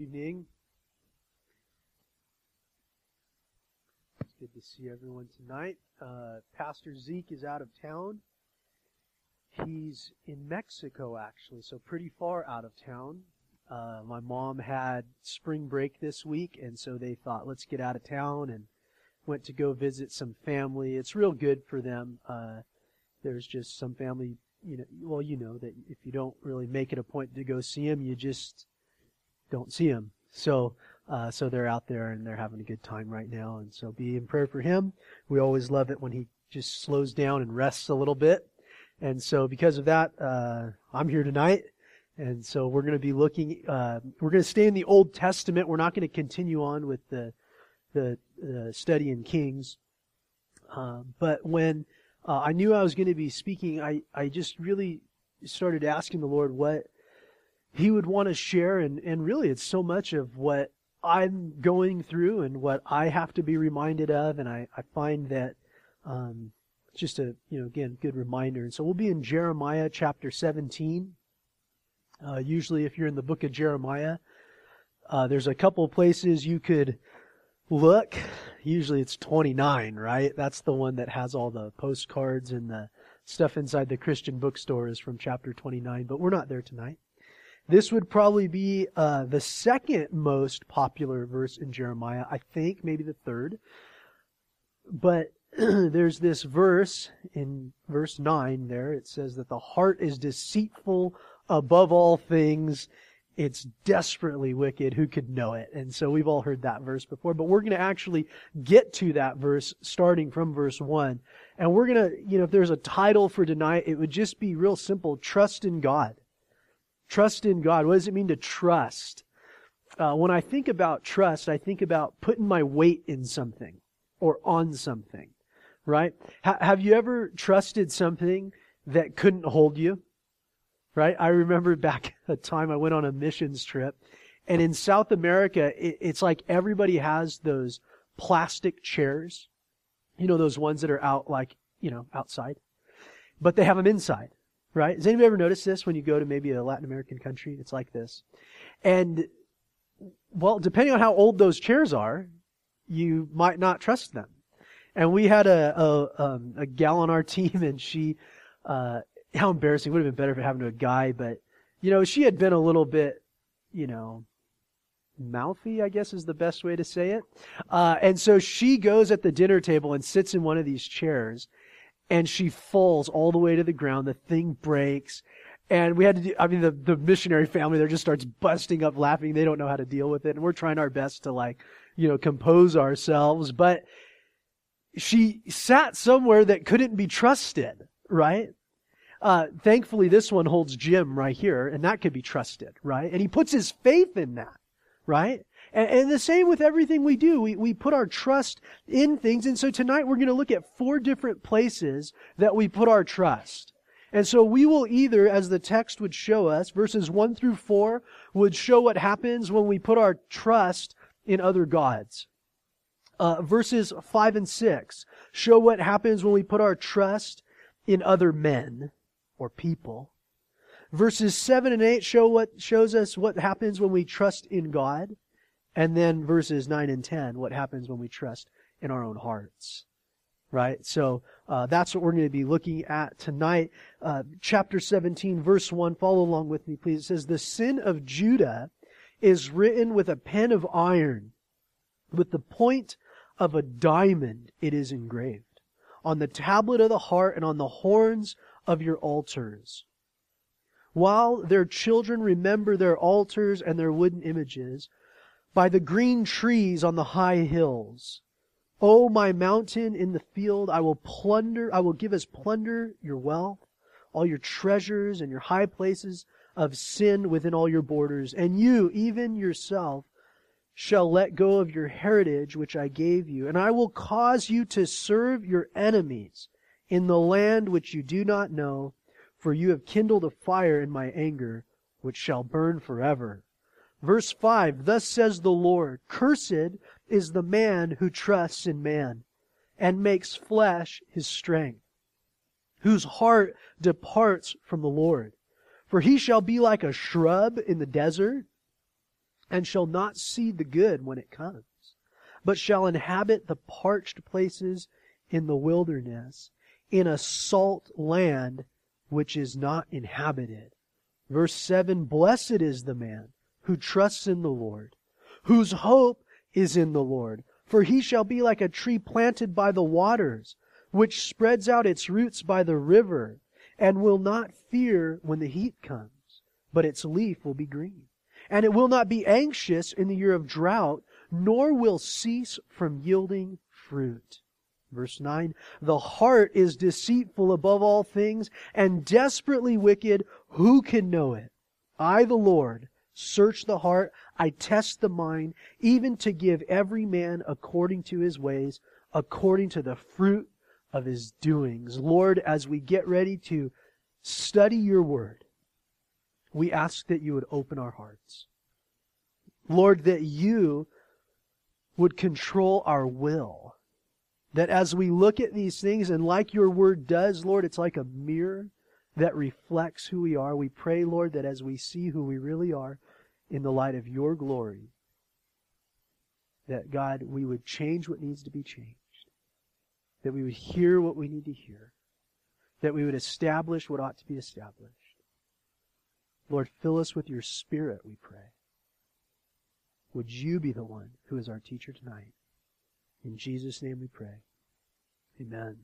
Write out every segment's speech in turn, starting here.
evening. It's good to see everyone tonight. Uh, Pastor Zeke is out of town. He's in Mexico, actually, so pretty far out of town. Uh, my mom had spring break this week, and so they thought, let's get out of town and went to go visit some family. It's real good for them. Uh, there's just some family, you know, well, you know that if you don't really make it a point to go see them, you just don't see him. So, uh, so they're out there and they're having a good time right now. And so be in prayer for him. We always love it when he just slows down and rests a little bit. And so because of that, uh, I'm here tonight. And so we're going to be looking, uh, we're going to stay in the Old Testament. We're not going to continue on with the, the, uh, study in Kings. Uh, but when, uh, I knew I was going to be speaking, I, I just really started asking the Lord what, he would want to share and, and really it's so much of what I'm going through and what I have to be reminded of and I, I find that um, just a you know again good reminder. And so we'll be in Jeremiah chapter 17 uh, usually if you're in the book of Jeremiah uh, there's a couple places you could look. Usually it's 29 right? That's the one that has all the postcards and the stuff inside the Christian bookstore is from chapter 29 but we're not there tonight this would probably be uh, the second most popular verse in Jeremiah, I think, maybe the third. But there's this verse in verse 9 there. It says that the heart is deceitful above all things. It's desperately wicked. Who could know it? And so we've all heard that verse before, but we're going to actually get to that verse starting from verse 1. And we're going to, you know, if there's a title for tonight, it would just be real simple trust in God. Trust in God. What does it mean to trust? Uh, when I think about trust, I think about putting my weight in something or on something, right? H- have you ever trusted something that couldn't hold you? Right? I remember back a time I went on a missions trip, and in South America, it, it's like everybody has those plastic chairs. You know, those ones that are out, like, you know, outside. But they have them inside right? Has anybody ever noticed this when you go to maybe a Latin American country? It's like this. And, well, depending on how old those chairs are, you might not trust them. And we had a, a, um, a gal on our team and she, uh, how embarrassing. It would have been better if it happened to a guy, but, you know, she had been a little bit, you know, mouthy, I guess is the best way to say it. Uh, and so she goes at the dinner table and sits in one of these chairs and she falls all the way to the ground. The thing breaks. And we had to do, I mean, the, the missionary family there just starts busting up laughing. They don't know how to deal with it. And we're trying our best to like, you know, compose ourselves. But she sat somewhere that couldn't be trusted, right? Uh, thankfully, this one holds Jim right here, and that could be trusted, right? And he puts his faith in that, right? And, and the same with everything we do. We, we put our trust in things. And so tonight we're going to look at four different places that we put our trust. And so we will either, as the text would show us, verses 1 through 4 would show what happens when we put our trust in other gods. Uh, verses 5 and 6 show what happens when we put our trust in other men or people. Verses 7 and 8 show what shows us what happens when we trust in God. And then verses 9 and 10, what happens when we trust in our own hearts. Right? So, uh, that's what we're going to be looking at tonight. Uh, chapter 17, verse 1. Follow along with me, please. It says, The sin of Judah is written with a pen of iron. With the point of a diamond it is engraved. On the tablet of the heart and on the horns of your altars. While their children remember their altars and their wooden images, by the green trees on the high hills. O my mountain in the field, I will plunder, I will give as plunder your wealth, all your treasures and your high places of sin within all your borders. And you, even yourself, shall let go of your heritage which I gave you. And I will cause you to serve your enemies in the land which you do not know, for you have kindled a fire in my anger, which shall burn forever. Verse 5 Thus says the Lord, Cursed is the man who trusts in man and makes flesh his strength, whose heart departs from the Lord. For he shall be like a shrub in the desert, and shall not see the good when it comes, but shall inhabit the parched places in the wilderness, in a salt land which is not inhabited. Verse 7 Blessed is the man who trusts in the Lord, whose hope is in the Lord. For he shall be like a tree planted by the waters, which spreads out its roots by the river, and will not fear when the heat comes, but its leaf will be green. And it will not be anxious in the year of drought, nor will cease from yielding fruit. Verse 9, the heart is deceitful above all things and desperately wicked. Who can know it? I, the Lord, search the heart. I test the mind, even to give every man according to his ways, according to the fruit of his doings. Lord, as we get ready to study your word, we ask that you would open our hearts. Lord, that you would control our will that as we look at these things, and like your word does, Lord, it's like a mirror that reflects who we are. We pray, Lord, that as we see who we really are in the light of your glory, that God, we would change what needs to be changed, that we would hear what we need to hear, that we would establish what ought to be established. Lord, fill us with your Spirit, we pray. Would you be the one who is our teacher tonight? In Jesus' name we pray. Amen.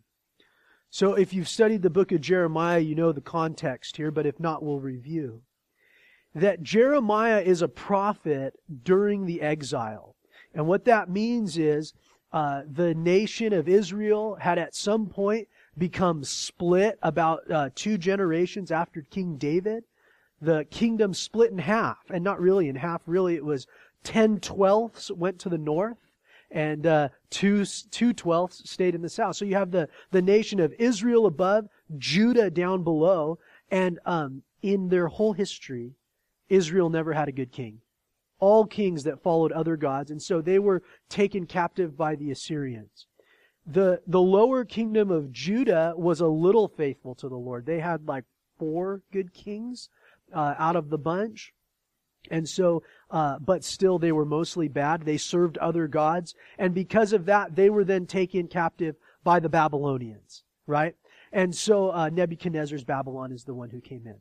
So if you've studied the book of Jeremiah, you know the context here, but if not, we'll review. That Jeremiah is a prophet during the exile. And what that means is uh, the nation of Israel had at some point become split about uh, two generations after King David. The kingdom split in half, and not really in half, really, it was 10 twelfths went to the north and uh, two two twelfths stayed in the south. So you have the the nation of Israel above, Judah down below, and um, in their whole history, Israel never had a good king. All kings that followed other gods, and so they were taken captive by the Assyrians. The the lower kingdom of Judah was a little faithful to the Lord. They had like four good kings uh, out of the bunch. And so, uh, but still they were mostly bad. They served other gods. And because of that, they were then taken captive by the Babylonians, right? And so, uh, Nebuchadnezzar's Babylon is the one who came in.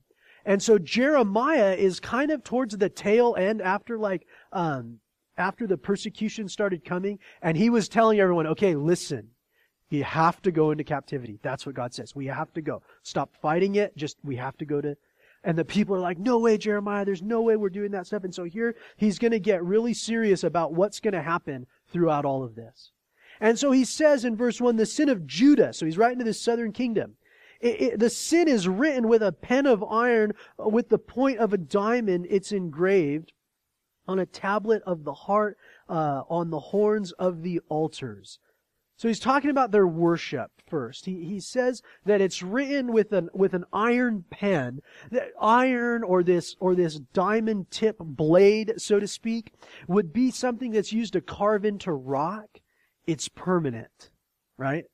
And so Jeremiah is kind of towards the tail end after like, um, after the persecution started coming and he was telling everyone, okay, listen, you have to go into captivity. That's what God says. We have to go. Stop fighting it. Just, we have to go to and the people are like, no way, Jeremiah, there's no way we're doing that stuff. And so here he's going to get really serious about what's going to happen throughout all of this. And so he says in verse 1, the sin of Judah. So he's writing to this southern kingdom. It, it, the sin is written with a pen of iron, uh, with the point of a diamond. It's engraved on a tablet of the heart, uh, on the horns of the altars. So he's talking about their worship first. He, he says that it's written with an, with an iron pen. That iron or this, or this diamond tip blade, so to speak, would be something that's used to carve into rock. It's permanent, right?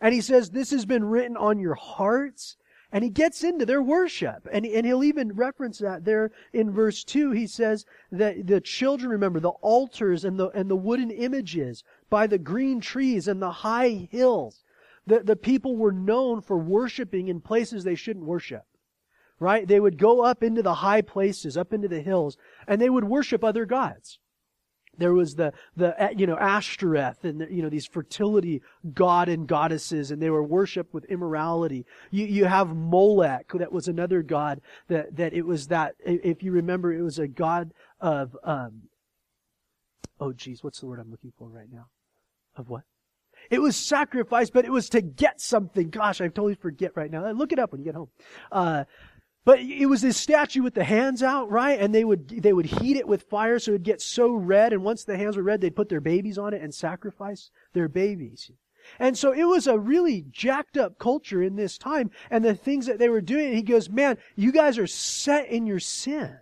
And he says this has been written on your hearts. And he gets into their worship. And, and he'll even reference that there in verse 2. He says that the children, remember, the altars and the, and the wooden images by the green trees and the high hills. The, the people were known for worshiping in places they shouldn't worship. Right? They would go up into the high places, up into the hills, and they would worship other gods. There was the, the, you know, Ashtoreth and, you know, these fertility god and goddesses, and they were worshipped with immorality. You, you have Molech, that was another god, that, that it was that, if you remember, it was a god of, um, oh geez, what's the word I'm looking for right now? Of what? It was sacrifice, but it was to get something. Gosh, I totally forget right now. Look it up when you get home. Uh, but it was this statue with the hands out, right? And they would, they would heat it with fire so it would get so red. And once the hands were red, they'd put their babies on it and sacrifice their babies. And so it was a really jacked up culture in this time. And the things that they were doing, he goes, man, you guys are set in your sin.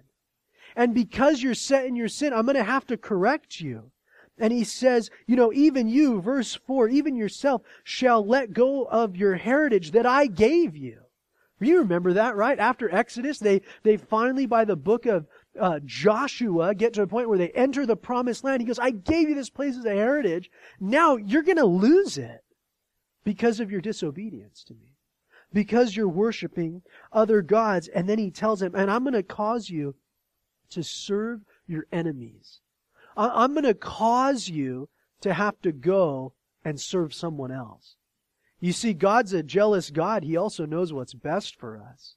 And because you're set in your sin, I'm going to have to correct you. And he says, you know, even you, verse 4, even yourself shall let go of your heritage that I gave you. You remember that, right? After Exodus, they, they finally, by the book of, uh, Joshua get to a point where they enter the promised land, he goes, I gave you this place as a heritage. Now you're going to lose it because of your disobedience to me, because you're worshiping other gods. And then he tells him, and I'm going to cause you to serve your enemies. I'm going to cause you to have to go and serve someone else. You see, God's a jealous God. He also knows what's best for us.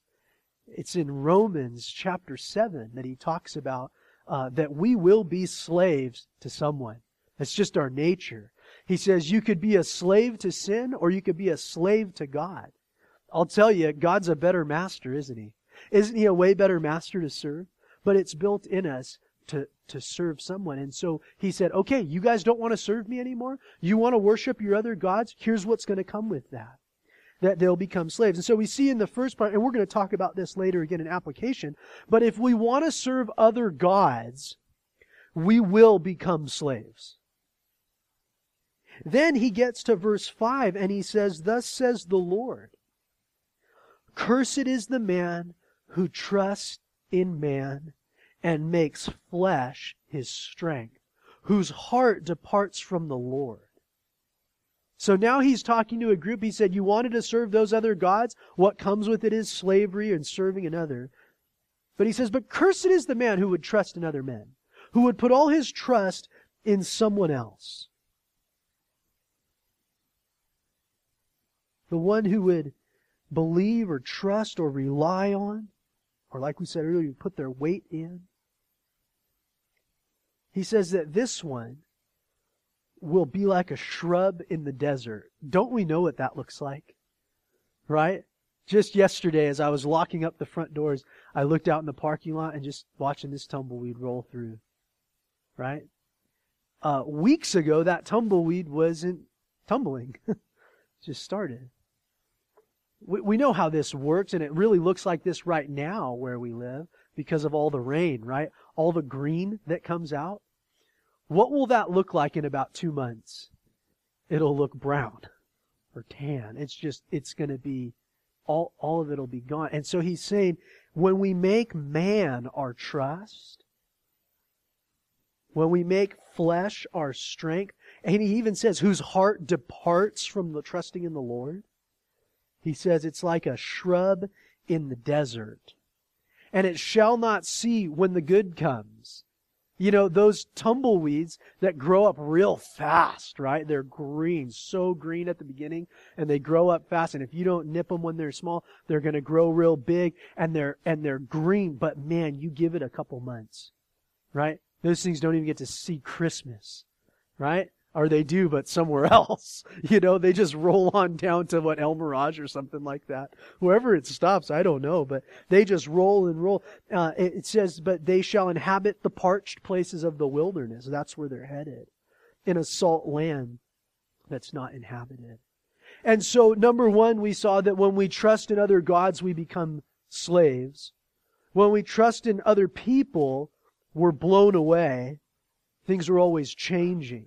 It's in Romans chapter 7 that he talks about uh, that we will be slaves to someone. That's just our nature. He says you could be a slave to sin or you could be a slave to God. I'll tell you, God's a better master, isn't he? Isn't he a way better master to serve? But it's built in us to, to serve someone. And so he said, okay, you guys don't want to serve me anymore? You want to worship your other gods? Here's what's going to come with that that they'll become slaves. And so we see in the first part, and we're going to talk about this later again in application, but if we want to serve other gods, we will become slaves. Then he gets to verse 5 and he says, Thus says the Lord, Cursed is the man who trusts in man and makes flesh his strength, whose heart departs from the Lord. So now he's talking to a group. He said, You wanted to serve those other gods? What comes with it is slavery and serving another. But he says, But cursed is the man who would trust in other men, who would put all his trust in someone else. The one who would believe or trust or rely on, or like we said earlier, put their weight in. He says that this one will be like a shrub in the desert. Don't we know what that looks like? Right? Just yesterday, as I was locking up the front doors, I looked out in the parking lot and just watching this tumbleweed roll through. Right? Uh, weeks ago, that tumbleweed wasn't tumbling. just started. We, we know how this works, and it really looks like this right now where we live because of all the rain, right? All the green that comes out. What will that look like in about two months? It'll look brown or tan. It's just, it's going to be, all, all of it will be gone. And so he's saying, when we make man our trust, when we make flesh our strength, and he even says, whose heart departs from the trusting in the Lord, he says it's like a shrub in the desert. And it shall not see when the good comes you know, those tumbleweeds that grow up real fast, right? They're green, so green at the beginning, and they grow up fast. And if you don't nip them when they're small, they're going to grow real big and they're, and they're green. But man, you give it a couple months, right? Those things don't even get to see Christmas, right? Or they do, but somewhere else. You know, they just roll on down to what El Mirage or something like that. Wherever it stops, I don't know, but they just roll and roll. Uh, it, it says, but they shall inhabit the parched places of the wilderness. That's where they're headed. In a salt land that's not inhabited. And so, number one, we saw that when we trust in other gods, we become slaves. When we trust in other people, we're blown away. Things are always changing.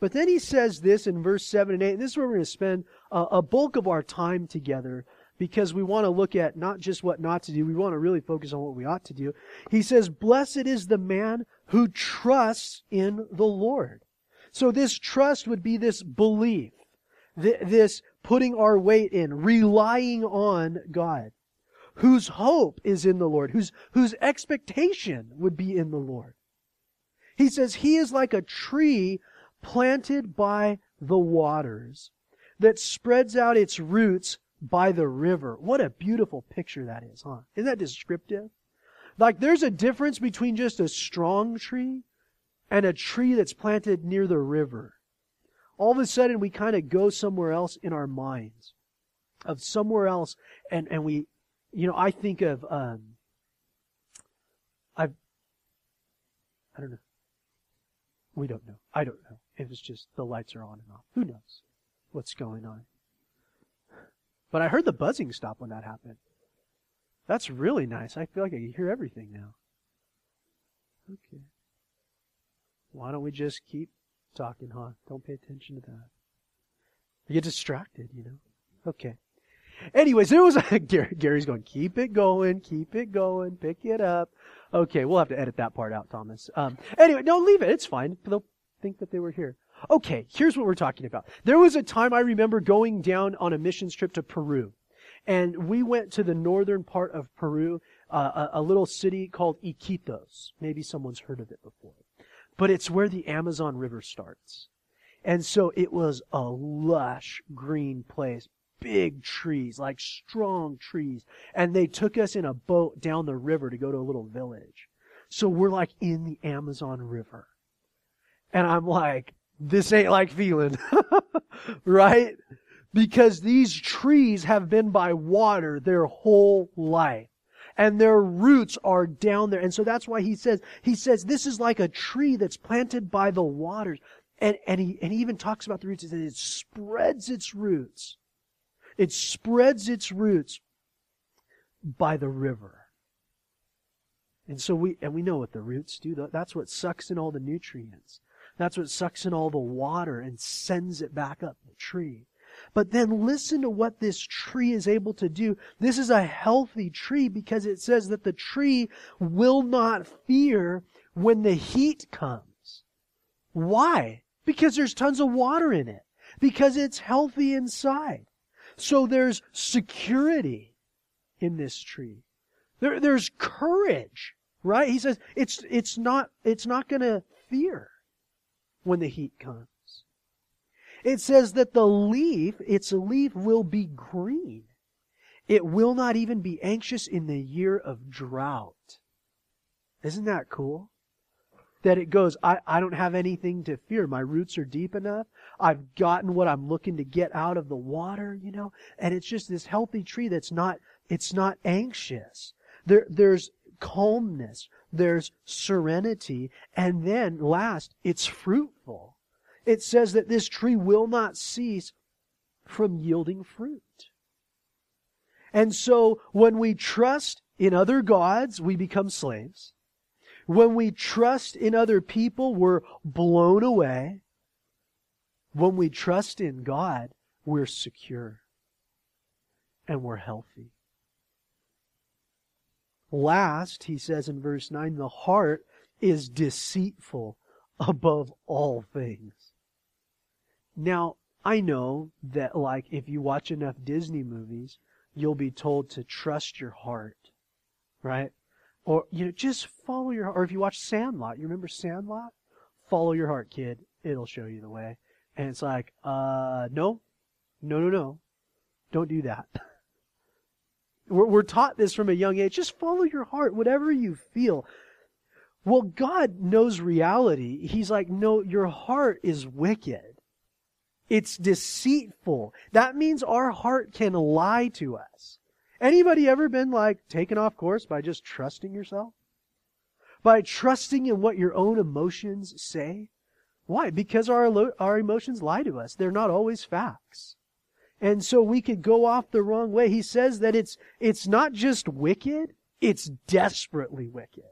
But then he says this in verse 7 and 8, and this is where we're going to spend a, a bulk of our time together because we want to look at not just what not to do, we want to really focus on what we ought to do. He says, Blessed is the man who trusts in the Lord. So this trust would be this belief, this putting our weight in, relying on God, whose hope is in the Lord, whose, whose expectation would be in the Lord. He says, He is like a tree planted by the waters, that spreads out its roots by the river. What a beautiful picture that is, huh? Isn't that descriptive? Like there's a difference between just a strong tree and a tree that's planted near the river. All of a sudden we kind of go somewhere else in our minds. Of somewhere else and, and we, you know, I think of, um, I've, I don't know. We don't know. I don't know. If it's just the lights are on and off. Who knows what's going on? But I heard the buzzing stop when that happened. That's really nice. I feel like I can hear everything now. Okay. Why don't we just keep talking, huh? Don't pay attention to that. You get distracted, you know? Okay. Anyways, there was a, Gary, Gary's going, keep it going, keep it going, pick it up. Okay, we'll have to edit that part out, Thomas. Um, anyway, no, leave it. It's fine. They'll think that they were here. Okay, here's what we're talking about. There was a time I remember going down on a missions trip to Peru. And we went to the northern part of Peru, uh, a, a little city called Iquitos. Maybe someone's heard of it before. But it's where the Amazon River starts. And so it was a lush green place. Big trees, like strong trees. And they took us in a boat down the river to go to a little village. So we're like in the Amazon River. And I'm like, this ain't like feeling. right? Because these trees have been by water their whole life. And their roots are down there. And so that's why he says, he says, this is like a tree that's planted by the waters. And, and he, and he even talks about the roots. Says it spreads its roots. It spreads its roots by the river. And so we, and we know what the roots do. That's what sucks in all the nutrients. That's what sucks in all the water and sends it back up the tree. But then listen to what this tree is able to do. This is a healthy tree because it says that the tree will not fear when the heat comes. Why? Because there's tons of water in it. Because it's healthy inside. So there's security in this tree. There, there's courage, right? He says it's, it's not, it's not gonna fear when the heat comes. It says that the leaf, its leaf will be green. It will not even be anxious in the year of drought. Isn't that cool? that it goes, I, I don't have anything to fear. My roots are deep enough. I've gotten what I'm looking to get out of the water, you know, and it's just this healthy tree that's not, it's not anxious. There, there's calmness. There's serenity. And then last, it's fruitful. It says that this tree will not cease from yielding fruit. And so when we trust in other gods, we become slaves. When we trust in other people, we're blown away. When we trust in God, we're secure and we're healthy. Last, he says in verse 9, the heart is deceitful above all things. Now, I know that, like, if you watch enough Disney movies, you'll be told to trust your heart, right? Or, you know, just follow your heart. Or if you watch Sandlot, you remember Sandlot? Follow your heart, kid. It'll show you the way. And it's like, uh, no, no, no, no. Don't do that. We're, we're taught this from a young age. Just follow your heart, whatever you feel. Well, God knows reality. He's like, no, your heart is wicked. It's deceitful. That means our heart can lie to us. Anybody ever been like taken off course by just trusting yourself? By trusting in what your own emotions say? Why? Because our, our emotions lie to us. They're not always facts. And so we could go off the wrong way. He says that it's, it's not just wicked, it's desperately wicked.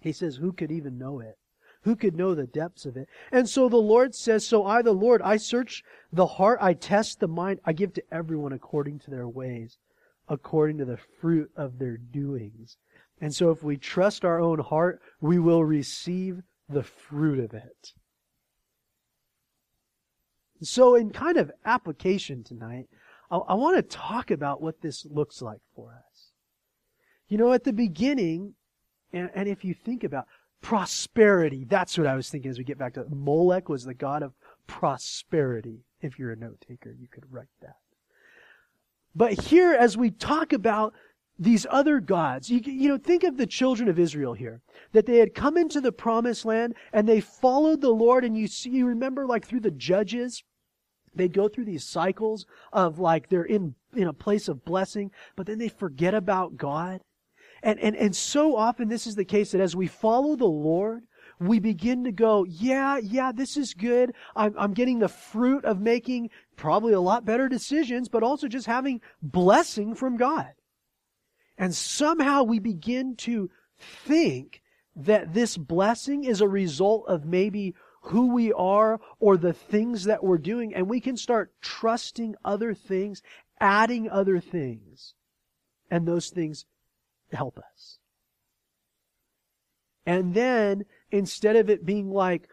He says, who could even know it? Who could know the depths of it? And so the Lord says, So I, the Lord, I search the heart, I test the mind, I give to everyone according to their ways, according to the fruit of their doings. And so if we trust our own heart, we will receive the fruit of it. So, in kind of application tonight, I, I want to talk about what this looks like for us. You know, at the beginning, and, and if you think about prosperity. That's what I was thinking as we get back to Molech was the god of prosperity. If you're a note taker, you could write that. But here, as we talk about these other gods, you, you know, think of the children of Israel here. That they had come into the promised land and they followed the Lord and you see, you remember like through the judges, they go through these cycles of like they're in, in a place of blessing, but then they forget about God. And, and, and so often this is the case that as we follow the Lord, we begin to go, yeah, yeah, this is good. I'm, I'm getting the fruit of making probably a lot better decisions, but also just having blessing from God. And somehow we begin to think that this blessing is a result of maybe who we are or the things that we're doing, and we can start trusting other things adding other things, and those things help us. And then, instead of it being like,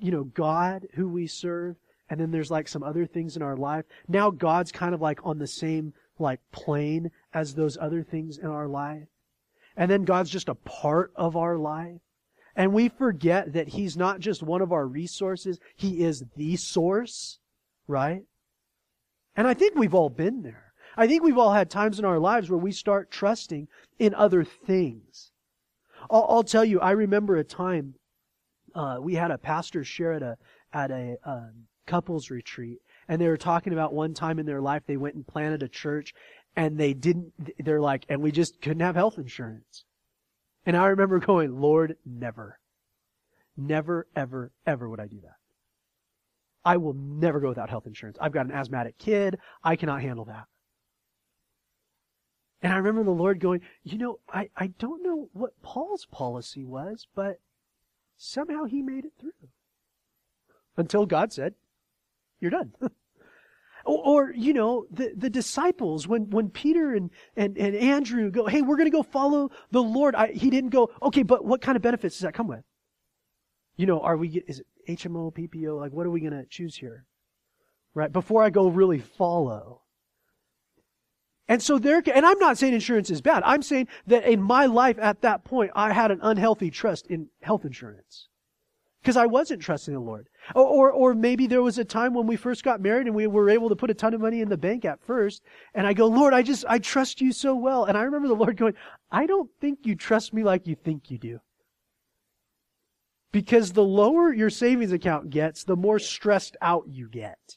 you know, God who we serve, and then there's like some other things in our life, now God's kind of like on the same like plane as those other things in our life. And then God's just a part of our life. And we forget that He's not just one of our resources, He is the source, right? And I think we've all been there. I think we've all had times in our lives where we start trusting in other things. I'll, I'll tell you, I remember a time uh, we had a pastor share at a at a um, couples retreat, and they were talking about one time in their life they went and planted a church, and they didn't. They're like, and we just couldn't have health insurance. And I remember going, Lord, never, never, ever, ever would I do that. I will never go without health insurance. I've got an asthmatic kid. I cannot handle that. And I remember the Lord going, you know, I, I don't know what Paul's policy was, but somehow he made it through. Until God said, you're done. or, or, you know, the, the disciples, when, when Peter and, and, and Andrew go, hey, we're going to go follow the Lord. I, he didn't go, okay, but what kind of benefits does that come with? You know, are we, is it HMO, PPO? Like, what are we going to choose here? Right? Before I go really follow. And so there, and I'm not saying insurance is bad. I'm saying that in my life at that point, I had an unhealthy trust in health insurance. Because I wasn't trusting the Lord. Or, or, or, maybe there was a time when we first got married and we were able to put a ton of money in the bank at first. And I go, Lord, I just, I trust you so well. And I remember the Lord going, I don't think you trust me like you think you do. Because the lower your savings account gets, the more stressed out you get.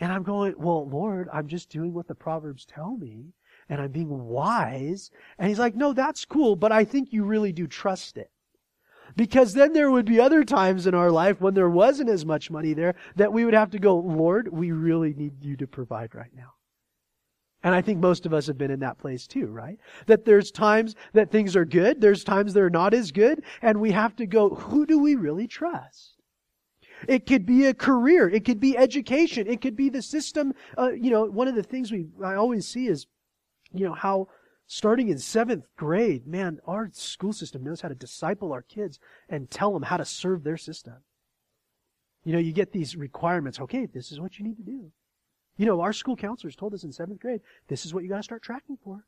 And I'm going, well, Lord, I'm just doing what the Proverbs tell me, and I'm being wise. And he's like, no, that's cool, but I think you really do trust it. Because then there would be other times in our life when there wasn't as much money there that we would have to go, Lord, we really need you to provide right now. And I think most of us have been in that place too, right? That there's times that things are good, there's times they're not as good, and we have to go, who do we really trust? It could be a career. It could be education. It could be the system. Uh, you know, one of the things we I always see is, you know, how starting in seventh grade, man, our school system knows how to disciple our kids and tell them how to serve their system. You know, you get these requirements. Okay, this is what you need to do. You know, our school counselors told us in seventh grade, this is what you got to start tracking for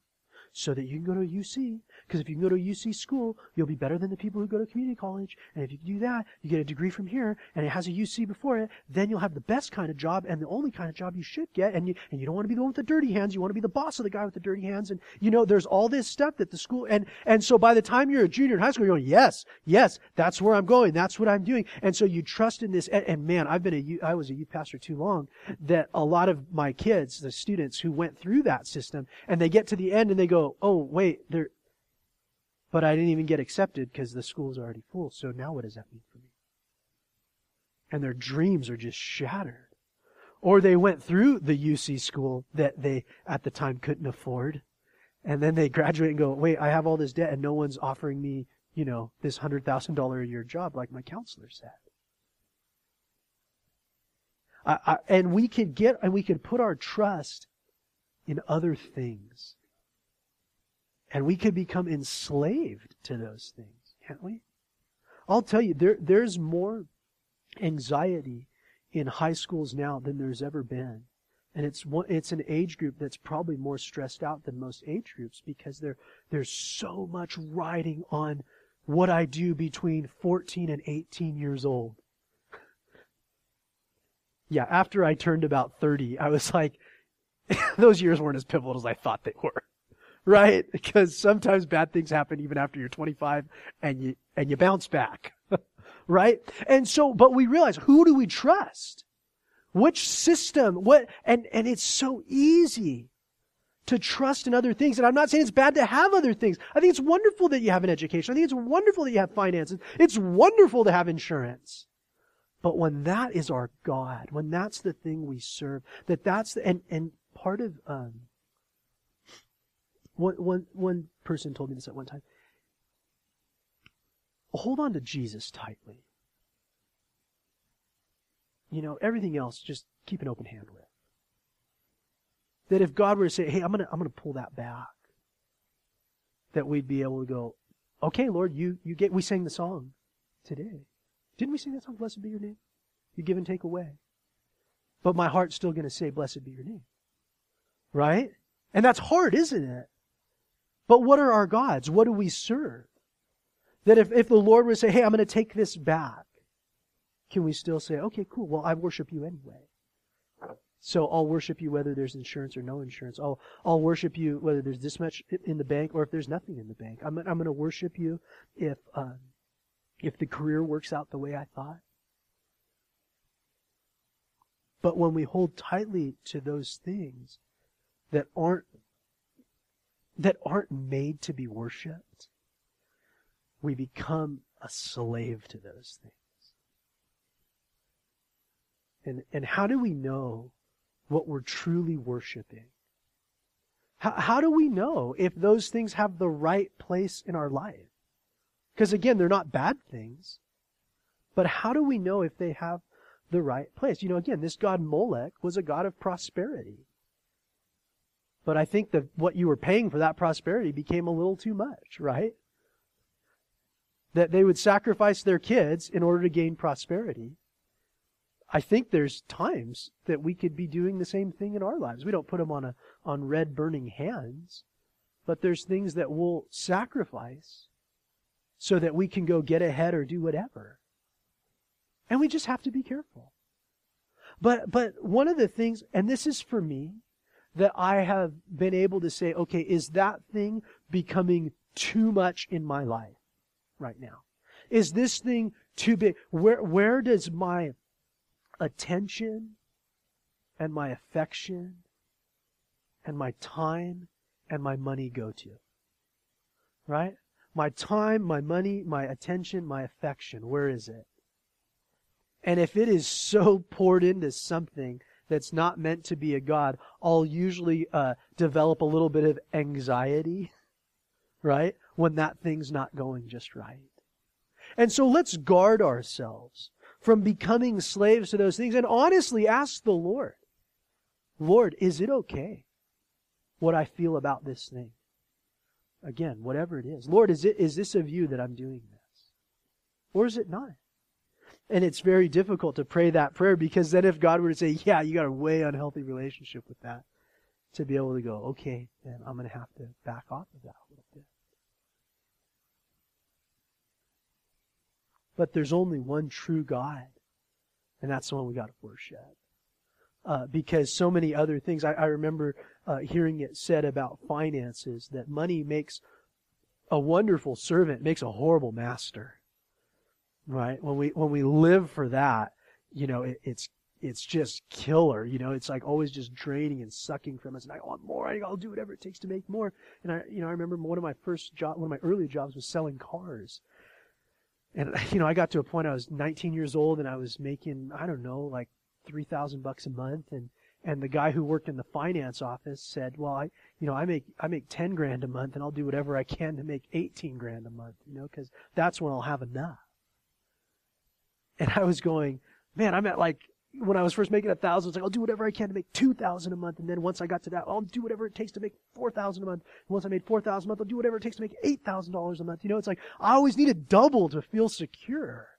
so that you can go to UC. Because if you can go to a UC school, you'll be better than the people who go to community college. And if you do that, you get a degree from here, and it has a UC before it, then you'll have the best kind of job and the only kind of job you should get. And you, and you don't want to be the one with the dirty hands. You want to be the boss of the guy with the dirty hands. And, you know, there's all this stuff that the school, and, and so by the time you're a junior in high school, you're going, yes, yes, that's where I'm going. That's what I'm doing. And so you trust in this. And, and man, I've been a, I was a youth pastor too long that a lot of my kids, the students who went through that system, and they get to the end and they go, Oh, oh, wait, there, but I didn't even get accepted because the school's already full. So now what does that mean for me? And their dreams are just shattered. Or they went through the UC school that they at the time couldn't afford. And then they graduate and go, wait, I have all this debt and no one's offering me, you know, this $100,000 a year job like my counselor said. I, I, and we could get, and we could put our trust in other things and we could become enslaved to those things, can't we? I'll tell you, there, there's more anxiety in high schools now than there's ever been. And it's one, it's an age group that's probably more stressed out than most age groups because there, there's so much riding on what I do between 14 and 18 years old. Yeah, after I turned about 30, I was like, those years weren't as pivotal as I thought they were right? Because sometimes bad things happen even after you're 25 and you, and you bounce back, right? And so, but we realize who do we trust? Which system? What, and, and it's so easy to trust in other things. And I'm not saying it's bad to have other things. I think it's wonderful that you have an education. I think it's wonderful that you have finances. It's wonderful to have insurance. But when that is our God, when that's the thing we serve, that that's the, and, and part of, um, one, one, one person told me this at one time. Hold on to Jesus tightly. You know, everything else, just keep an open hand with. that if God were to say, "Hey, I'm gonna I'm gonna pull that back," that we'd be able to go, "Okay, Lord, you you get." We sang the song today, didn't we sing that song? Blessed be your name. You give and take away, but my heart's still gonna say, "Blessed be your name," right? And that's hard, isn't it? But what are our gods? What do we serve? That if, if the Lord would say, hey, I'm going to take this back, can we still say, okay, cool, well, I worship you anyway. So I'll worship you whether there's insurance or no insurance. I'll, I'll worship you whether there's this much in the bank or if there's nothing in the bank. I'm, I'm going to worship you if, um, if the career works out the way I thought. But when we hold tightly to those things that aren't that aren't made to be worshiped, we become a slave to those things. And, and how do we know what we're truly worshiping? How, how do we know if those things have the right place in our life? Because again, they're not bad things. But how do we know if they have the right place? You know, again, this god Molech was a god of prosperity. But I think that what you were paying for that prosperity became a little too much, right? That they would sacrifice their kids in order to gain prosperity. I think there's times that we could be doing the same thing in our lives. We don't put them on a on red burning hands, but there's things that we'll sacrifice so that we can go get ahead or do whatever. And we just have to be careful. But but one of the things and this is for me that I have been able to say, okay, is that thing becoming too much in my life right now? Is this thing too big? Where, where does my attention and my affection and my time and my money go to? Right? My time, my money, my attention, my affection, where is it? And if it is so poured into something that's not meant to be a God, I'll usually uh, develop a little bit of anxiety, right? When that thing's not going just right. And so let's guard ourselves from becoming slaves to those things and honestly ask the Lord, Lord, is it okay what I feel about this thing? Again, whatever it is. Lord, is it is this of you that I'm doing this? Or is it not? And it's very difficult to pray that prayer because then if God were to say, yeah, you got a way unhealthy relationship with that, to be able to go, okay, then I'm going to have to back off of that a little bit. But there's only one true God, and that's the one we got to worship. Uh, because so many other things, I, I remember uh, hearing it said about finances that money makes a wonderful servant, makes a horrible master right? When we when we live for that, you know, it, it's it's just killer. You know, it's like always just draining and sucking from us. And I want more. I, I'll do whatever it takes to make more. And I, you know, I remember one of my first job, one of my early jobs was selling cars. And you know, I got to a point I was 19 years old and I was making I don't know like three thousand bucks a month. And and the guy who worked in the finance office said, "Well, I you know I make I make 10 grand a month and I'll do whatever I can to make 18 grand a month. You know, because that's when I'll have enough." And I was going, man, I'm at like, when I was first making a thousand, it's like, I'll do whatever I can to make two thousand a month. And then once I got to that, I'll do whatever it takes to make four thousand a month. And once I made four thousand a month, I'll do whatever it takes to make eight thousand dollars a month. You know, it's like, I always need a double to feel secure.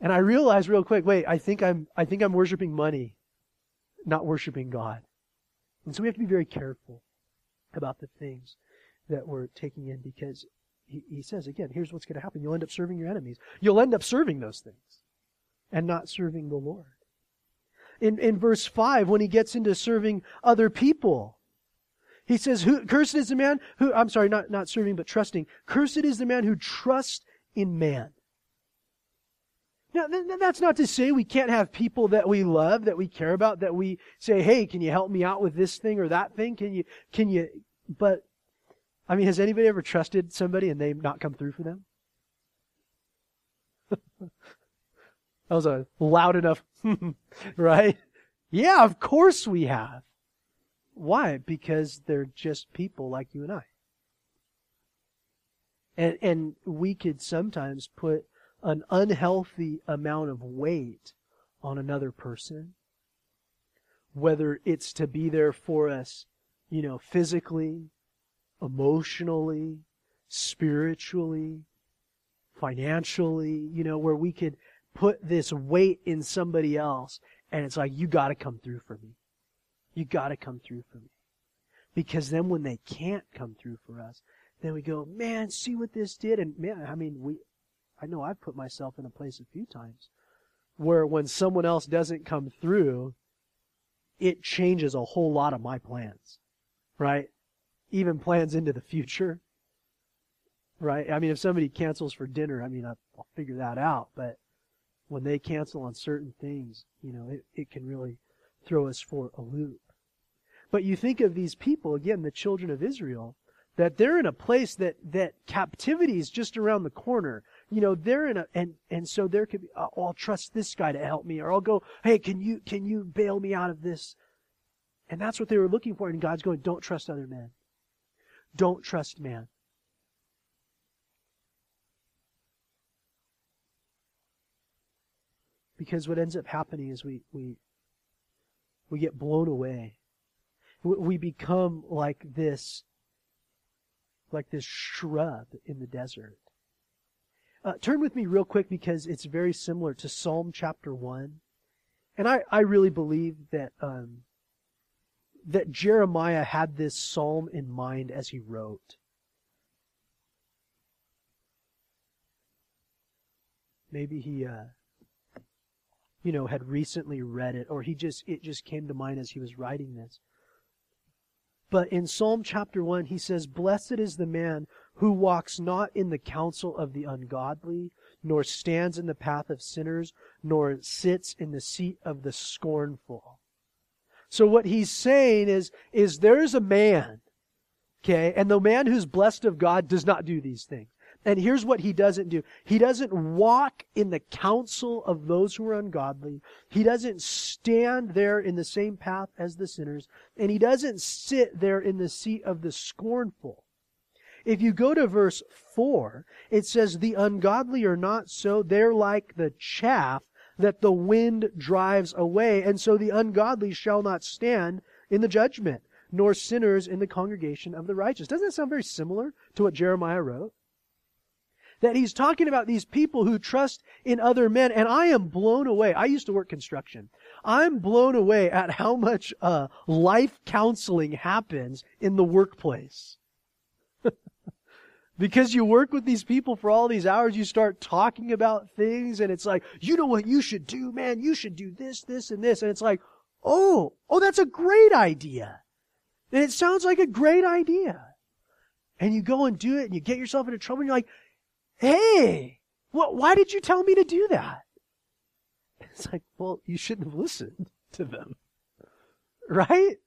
And I realized real quick, wait, I think I'm, I think I'm worshiping money, not worshiping God. And so we have to be very careful about the things that we're taking in because he, he says again, here's what's going to happen. You'll end up serving your enemies. You'll end up serving those things and not serving the Lord. In, in verse 5, when he gets into serving other people, he says, who, Cursed is the man who, I'm sorry, not, not serving, but trusting. Cursed is the man who trusts in man. Now, th- that's not to say we can't have people that we love, that we care about, that we say, hey, can you help me out with this thing or that thing? Can you, can you, but I mean, has anybody ever trusted somebody and they not come through for them? that was a loud enough, right? Yeah, of course we have. Why? Because they're just people like you and I. And, and we could sometimes put an unhealthy amount of weight on another person whether it's to be there for us, you know, physically, emotionally, spiritually, financially, you know, where we could put this weight in somebody else and it's like, you gotta come through for me. You gotta come through for me. Because then when they can't come through for us, then we go, man, see what this did. And man, I mean, we, I know I've put myself in a place a few times where when someone else doesn't come through, it changes a whole lot of my plans, right? Even plans into the future, right? I mean, if somebody cancels for dinner, I mean, I'll, I'll figure that out. But when they cancel on certain things, you know, it, it can really throw us for a loop. But you think of these people, again, the children of Israel, that they're in a place that, that captivity is just around the corner. You know, they're in a, and, and so there could be, oh, I'll trust this guy to help me, or I'll go, hey, can you, can you bail me out of this? And that's what they were looking for. And God's going, don't trust other men. Don't trust man. Because what ends up happening is we, we, we get blown away. We become like this, like this shrub in the desert. Uh, turn with me real quick because it's very similar to Psalm chapter 1. And I, I really believe that, um, that Jeremiah had this psalm in mind as he wrote. Maybe he, uh, you know, had recently read it, or he just, it just came to mind as he was writing this. But in Psalm chapter 1, he says, Blessed is the man who walks not in the counsel of the ungodly, nor stands in the path of sinners, nor sits in the seat of the scornful. So what he's saying is, is there's a man, okay, and the man who's blessed of God does not do these things. And here's what he doesn't do. He doesn't walk in the counsel of those who are ungodly. He doesn't stand there in the same path as the sinners. And he doesn't sit there in the seat of the scornful. If you go to verse 4, it says, The ungodly are not so. They're like the chaff that the wind drives away. And so the ungodly shall not stand in the judgment, nor sinners in the congregation of the righteous. Doesn't that sound very similar to what Jeremiah wrote? that he's talking about these people who trust in other men. And I am blown away. I used to work construction. I'm blown away at how much uh, life counseling happens in the workplace. Because you work with these people for all these hours, you start talking about things, and it's like, you know what you should do, man? You should do this, this, and this. And it's like, oh, oh, that's a great idea. And it sounds like a great idea. And you go and do it, and you get yourself into trouble, and you're like, hey, what, why did you tell me to do that? It's like, well, you shouldn't have listened to them. Right?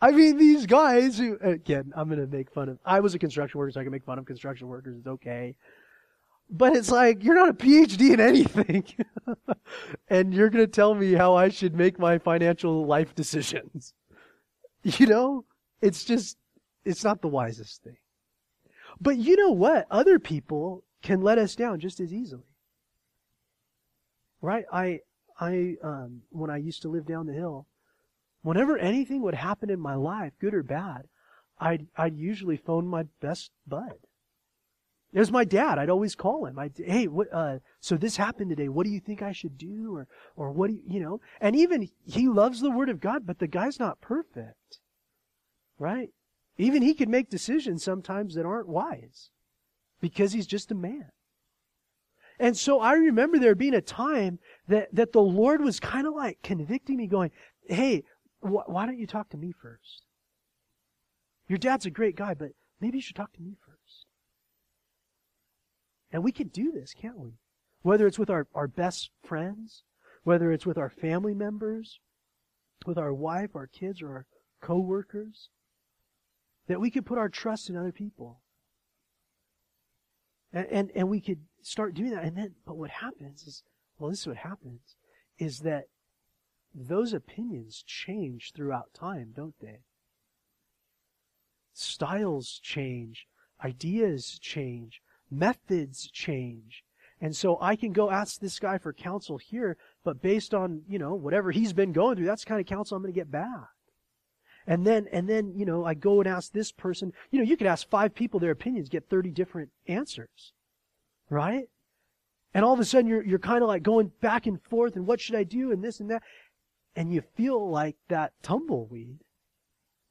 I mean, these guys who, again, I'm going to make fun of, I was a construction worker, so I can make fun of construction workers. It's okay. But it's like, you're not a PhD in anything. and you're going to tell me how I should make my financial life decisions. You know? It's just, it's not the wisest thing. But you know what? Other people can let us down just as easily. Right? I, I, um, when I used to live down the hill, whenever anything would happen in my life, good or bad, I'd, I'd usually phone my best bud. It was my dad. I'd always call him. I'd, hey, what, uh, so this happened today. What do you think I should do? Or, or what do you, you know? And even he loves the Word of God, but the guy's not perfect. Right? Even he can make decisions sometimes that aren't wise because he's just a man. And so I remember there being a time that, that the Lord was kind of like convicting me, going, Hey, wh- why don't you talk to me first? Your dad's a great guy, but maybe you should talk to me first. And we can do this, can't we? Whether it's with our, our best friends, whether it's with our family members, with our wife, our kids, or our coworkers. That we could put our trust in other people. And, and, and we could start doing that. And then, but what happens is, well, this is what happens, is that those opinions change throughout time, don't they? Styles change, ideas change, methods change. And so I can go ask this guy for counsel here, but based on, you know, whatever he's been going through, that's kind of counsel I'm going to get back. And then, and then, you know, I go and ask this person. You know, you could ask five people their opinions, get 30 different answers. Right? And all of a sudden you're, you're kind of like going back and forth and what should I do and this and that. And you feel like that tumbleweed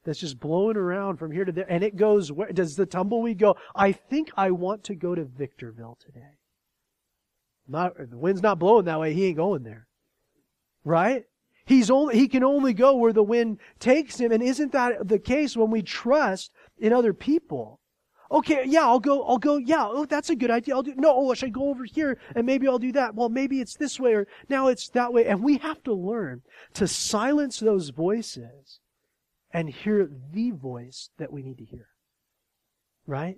that's just blowing around from here to there. And it goes, where does the tumbleweed go? I think I want to go to Victorville today. Not, the wind's not blowing that way. He ain't going there. Right? He's only, he can only go where the wind takes him. And isn't that the case when we trust in other people? Okay, yeah, I'll go, I'll go, yeah, oh, that's a good idea. I'll do, no, oh, I should go over here and maybe I'll do that. Well, maybe it's this way or now it's that way. And we have to learn to silence those voices and hear the voice that we need to hear. Right?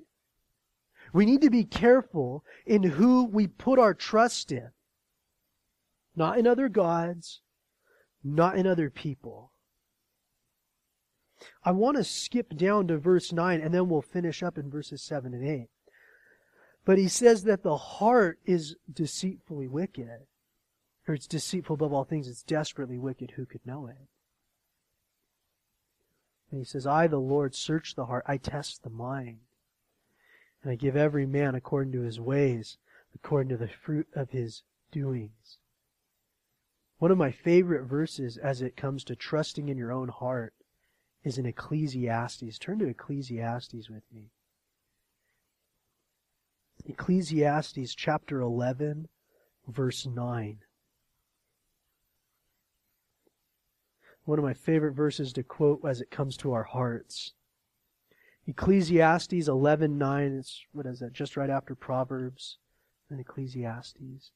We need to be careful in who we put our trust in. Not in other gods, not in other people. I want to skip down to verse 9 and then we'll finish up in verses 7 and 8. But he says that the heart is deceitfully wicked. Or it's deceitful above all things, it's desperately wicked. Who could know it? And he says, I, the Lord, search the heart. I test the mind. And I give every man according to his ways, according to the fruit of his doings. One of my favorite verses as it comes to trusting in your own heart is in Ecclesiastes. Turn to Ecclesiastes with me. Ecclesiastes chapter 11, verse 9. One of my favorite verses to quote as it comes to our hearts. Ecclesiastes 11:9 it's what is that just right after Proverbs and Ecclesiastes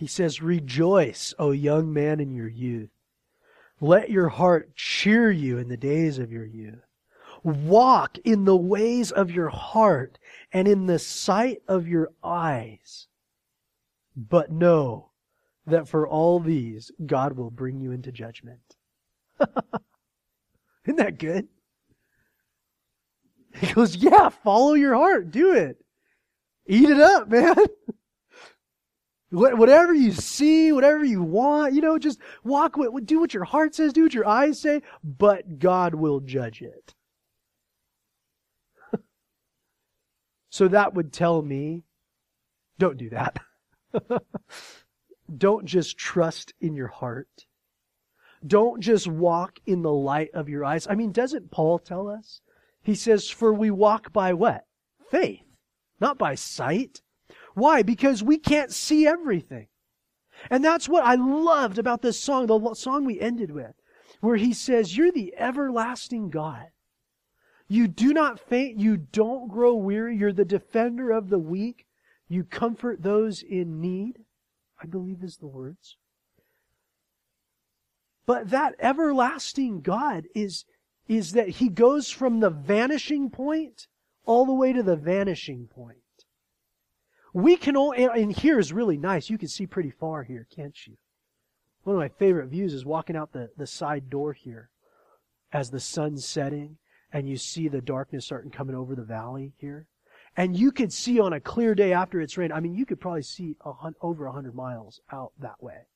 He says, Rejoice, O young man, in your youth. Let your heart cheer you in the days of your youth. Walk in the ways of your heart and in the sight of your eyes. But know that for all these, God will bring you into judgment. Isn't that good? He goes, Yeah, follow your heart. Do it. Eat it up, man. Whatever you see, whatever you want, you know, just walk with, do what your heart says, do what your eyes say, but God will judge it. so that would tell me, don't do that. don't just trust in your heart. Don't just walk in the light of your eyes. I mean, doesn't Paul tell us? He says, for we walk by what? Faith, not by sight. Why? Because we can't see everything. And that's what I loved about this song, the song we ended with, where he says, You're the everlasting God. You do not faint. You don't grow weary. You're the defender of the weak. You comfort those in need. I believe is the words. But that everlasting God is, is that he goes from the vanishing point all the way to the vanishing point. We can only, and here is really nice. You can see pretty far here, can't you? One of my favorite views is walking out the, the side door here as the sun's setting and you see the darkness starting coming over the valley here. And you could see on a clear day after it's rained, I mean, you could probably see a hun- over a hundred miles out that way.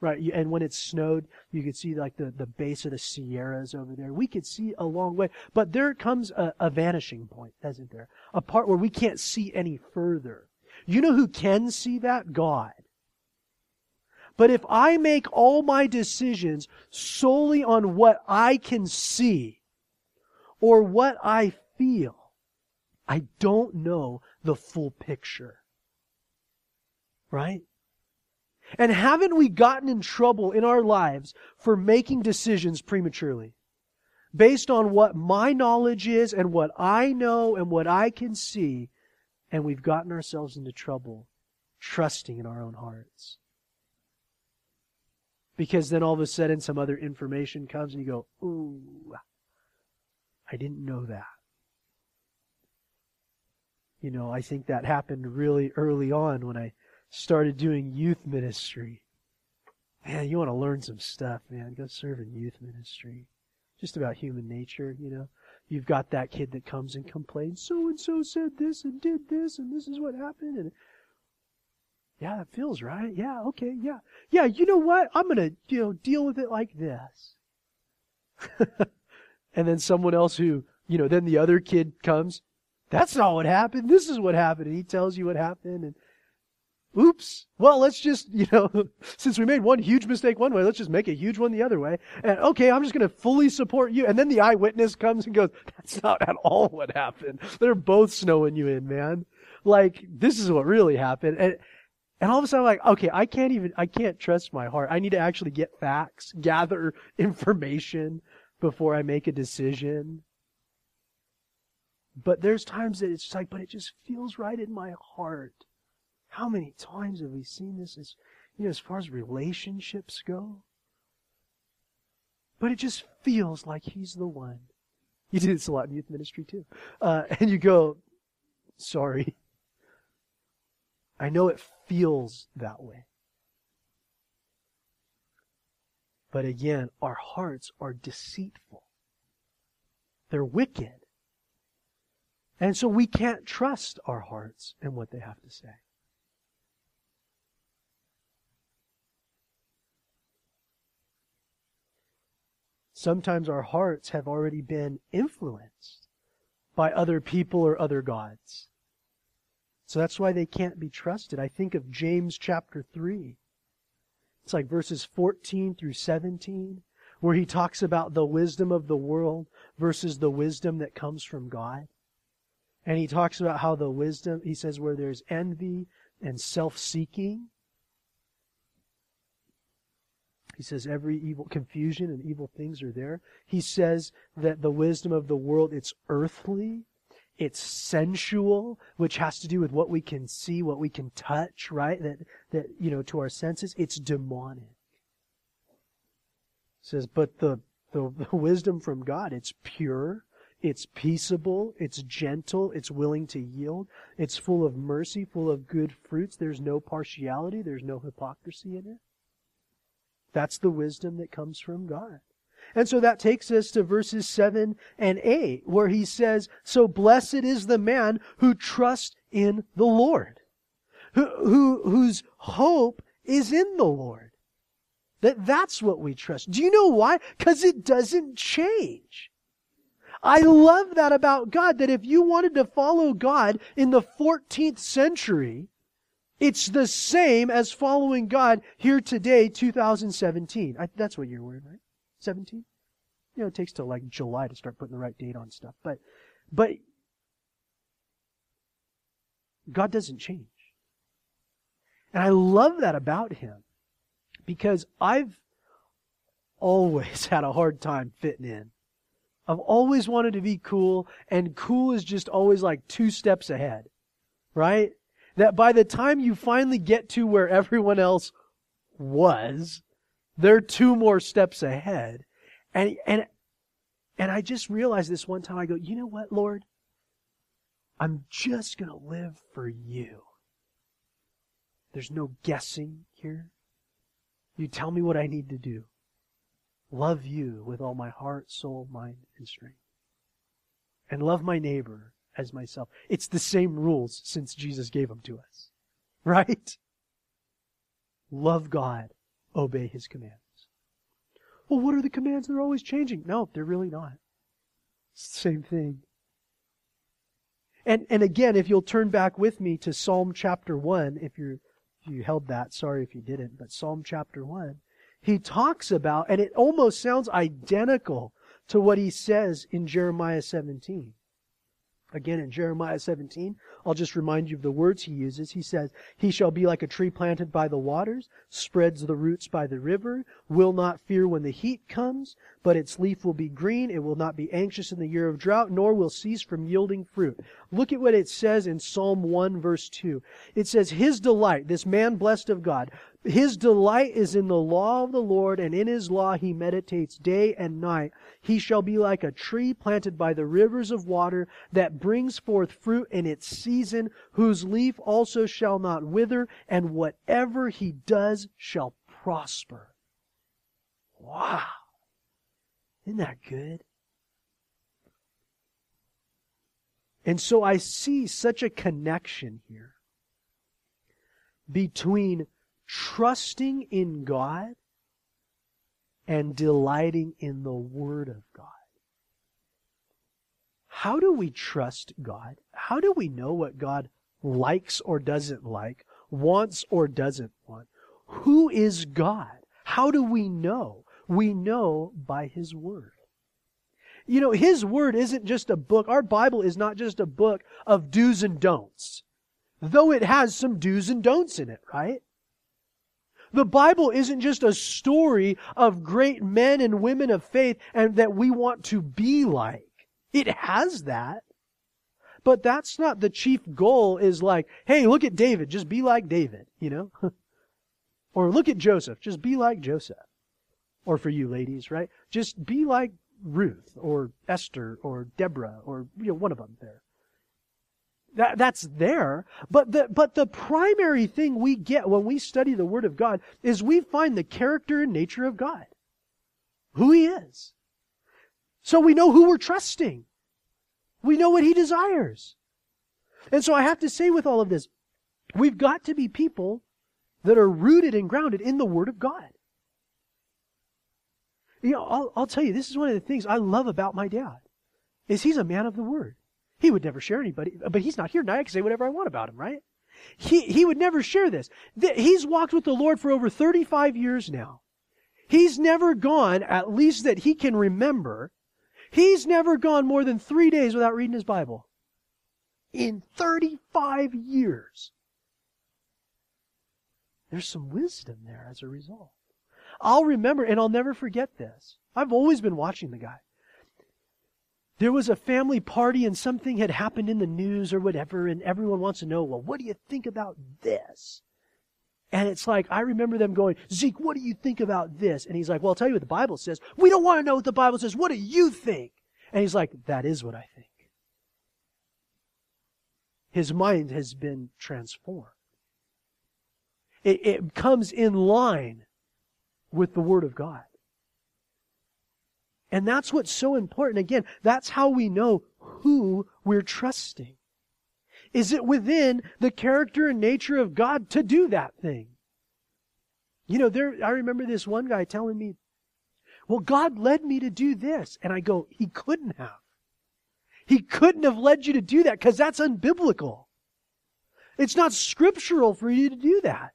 Right. And when it snowed, you could see like the, the base of the Sierras over there. We could see a long way. But there comes a, a vanishing point, isn't there? A part where we can't see any further. You know who can see that? God. But if I make all my decisions solely on what I can see or what I feel, I don't know the full picture. Right? And haven't we gotten in trouble in our lives for making decisions prematurely? Based on what my knowledge is and what I know and what I can see and we've gotten ourselves into trouble trusting in our own hearts. Because then all of a sudden some other information comes and you go, ooh, I didn't know that. You know, I think that happened really early on when I started doing youth ministry. Man, you want to learn some stuff, man. Go serve in youth ministry. just about human nature, you know. You've got that kid that comes and complains, so and so said this and did this and this is what happened and yeah, that feels right. Yeah, okay, yeah. Yeah, you know what? I'm to, you know, deal with it like this. and then someone else who, you know, then the other kid comes, that's not what happened. This is what happened. And he tells you what happened and oops. Well, let's just, you know, since we made one huge mistake one way, let's just make a huge one the other way. And okay, I'm just going to fully support you. And then the eyewitness comes and goes, that's not at all what happened. They're both snowing you in, man. Like, this is what really happened. And, and all of a sudden I'm like, okay, I can't even, I can't trust my heart. I need to actually get facts, gather information before I make a decision. But there's times that it's like, but it just feels right in my heart. How many times have we seen this as, you know, as far as relationships go? But it just feels like he's the one. You do this a lot in youth ministry too. Uh, and you go, sorry. I know it feels that way. But again, our hearts are deceitful. They're wicked. And so we can't trust our hearts and what they have to say. Sometimes our hearts have already been influenced by other people or other gods. So that's why they can't be trusted. I think of James chapter 3. It's like verses 14 through 17, where he talks about the wisdom of the world versus the wisdom that comes from God. And he talks about how the wisdom, he says, where there's envy and self seeking, he says every evil confusion and evil things are there. He says that the wisdom of the world it's earthly, it's sensual, which has to do with what we can see, what we can touch, right? That that you know to our senses, it's demonic. He says, but the, the the wisdom from God, it's pure, it's peaceable, it's gentle, it's willing to yield, it's full of mercy, full of good fruits. There's no partiality, there's no hypocrisy in it. That's the wisdom that comes from God. And so that takes us to verses 7 and 8, where he says, So blessed is the man who trusts in the Lord, who, who, whose hope is in the Lord. That that's what we trust. Do you know why? Because it doesn't change. I love that about God, that if you wanted to follow God in the 14th century, it's the same as following God here today, 2017. I, that's what you're wearing, right? 17? You know, it takes till like July to start putting the right date on stuff. But, but, God doesn't change. And I love that about Him because I've always had a hard time fitting in. I've always wanted to be cool, and cool is just always like two steps ahead, right? That by the time you finally get to where everyone else was, they're two more steps ahead. And, and, and I just realized this one time, I go, you know what, Lord? I'm just going to live for you. There's no guessing here. You tell me what I need to do. Love you with all my heart, soul, mind, and strength. And love my neighbor as myself. It's the same rules since Jesus gave them to us. Right? Love God, obey His commands. Well, what are the commands? They're always changing. No, they're really not. Same thing. And, and again, if you'll turn back with me to Psalm chapter 1, if you you held that, sorry if you didn't, but Psalm chapter 1, he talks about, and it almost sounds identical to what he says in Jeremiah 17. Again, in Jeremiah 17, I'll just remind you of the words he uses. He says, He shall be like a tree planted by the waters, spreads the roots by the river, will not fear when the heat comes, but its leaf will be green. It will not be anxious in the year of drought, nor will cease from yielding fruit. Look at what it says in Psalm 1 verse 2. It says, His delight, this man blessed of God, his delight is in the law of the Lord, and in his law he meditates day and night. He shall be like a tree planted by the rivers of water that brings forth fruit in its season, whose leaf also shall not wither, and whatever he does shall prosper. Wow. Isn't that good? And so I see such a connection here between trusting in God and delighting in the Word of God. How do we trust God? How do we know what God likes or doesn't like, wants or doesn't want? Who is God? How do we know? We know by His Word. You know, His Word isn't just a book. Our Bible is not just a book of do's and don'ts. Though it has some do's and don'ts in it, right? The Bible isn't just a story of great men and women of faith and that we want to be like. It has that. But that's not the chief goal is like, hey, look at David, just be like David, you know? or look at Joseph, just be like Joseph. Or for you ladies, right? Just be like Ruth or Esther or Deborah or you know one of them there. That, that's there. But the, but the primary thing we get when we study the Word of God is we find the character and nature of God. Who He is. So we know who we're trusting. We know what He desires. And so I have to say with all of this, we've got to be people that are rooted and grounded in the Word of God. You know, I'll, I'll tell you, this is one of the things I love about my dad, is he's a man of the Word. He would never share anybody, but he's not here now. I can say whatever I want about him, right? He, he would never share this. He's walked with the Lord for over 35 years now. He's never gone, at least that he can remember, he's never gone more than three days without reading his Bible. In 35 years. There's some wisdom there as a result. I'll remember, and I'll never forget this. I've always been watching the guy. There was a family party and something had happened in the news or whatever, and everyone wants to know, well, what do you think about this? And it's like, I remember them going, Zeke, what do you think about this? And he's like, well, I'll tell you what the Bible says. We don't want to know what the Bible says. What do you think? And he's like, that is what I think. His mind has been transformed. It, it comes in line with the Word of God. And that's what's so important. Again, that's how we know who we're trusting. Is it within the character and nature of God to do that thing? You know, there, I remember this one guy telling me, well, God led me to do this. And I go, he couldn't have. He couldn't have led you to do that because that's unbiblical. It's not scriptural for you to do that.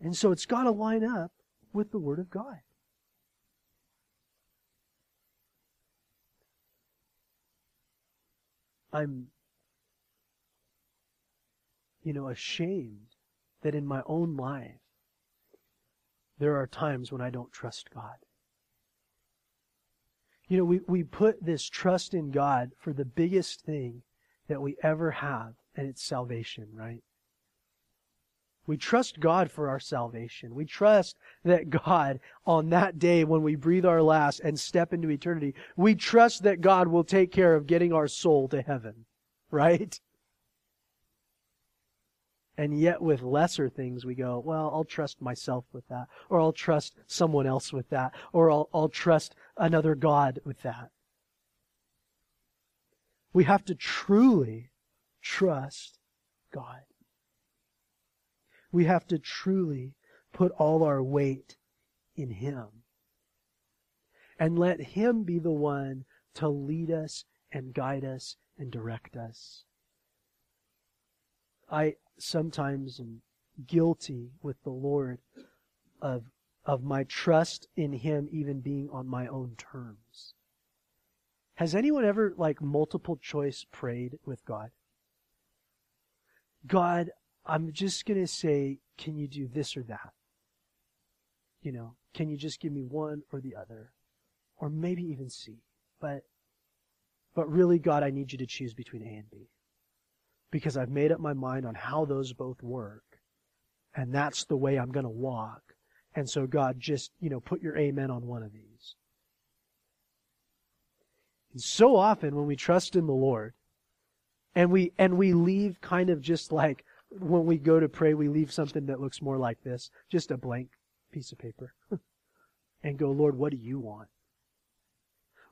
And so it's got to line up with the Word of God. I'm, you know, ashamed that in my own life, there are times when I don't trust God. You know, we, we put this trust in God for the biggest thing that we ever have, and it's salvation, right? We trust God for our salvation. We trust that God, on that day when we breathe our last and step into eternity, we trust that God will take care of getting our soul to heaven. Right? And yet with lesser things we go, well, I'll trust myself with that. Or I'll trust someone else with that. Or I'll, I'll trust another God with that. We have to truly trust God. We have to truly put all our weight in Him. And let Him be the one to lead us and guide us and direct us. I sometimes am guilty with the Lord of, of my trust in Him even being on my own terms. Has anyone ever, like, multiple choice prayed with God? God, I'm just going to say, can you do this or that? You know, can you just give me one or the other? Or maybe even C. But, but really, God, I need you to choose between A and B. Because I've made up my mind on how those both work. And that's the way I'm going to walk. And so, God, just, you know, put your amen on one of these. And so often when we trust in the Lord, and we, and we leave kind of just like, when we go to pray, we leave something that looks more like this just a blank piece of paper and go, Lord, what do you want?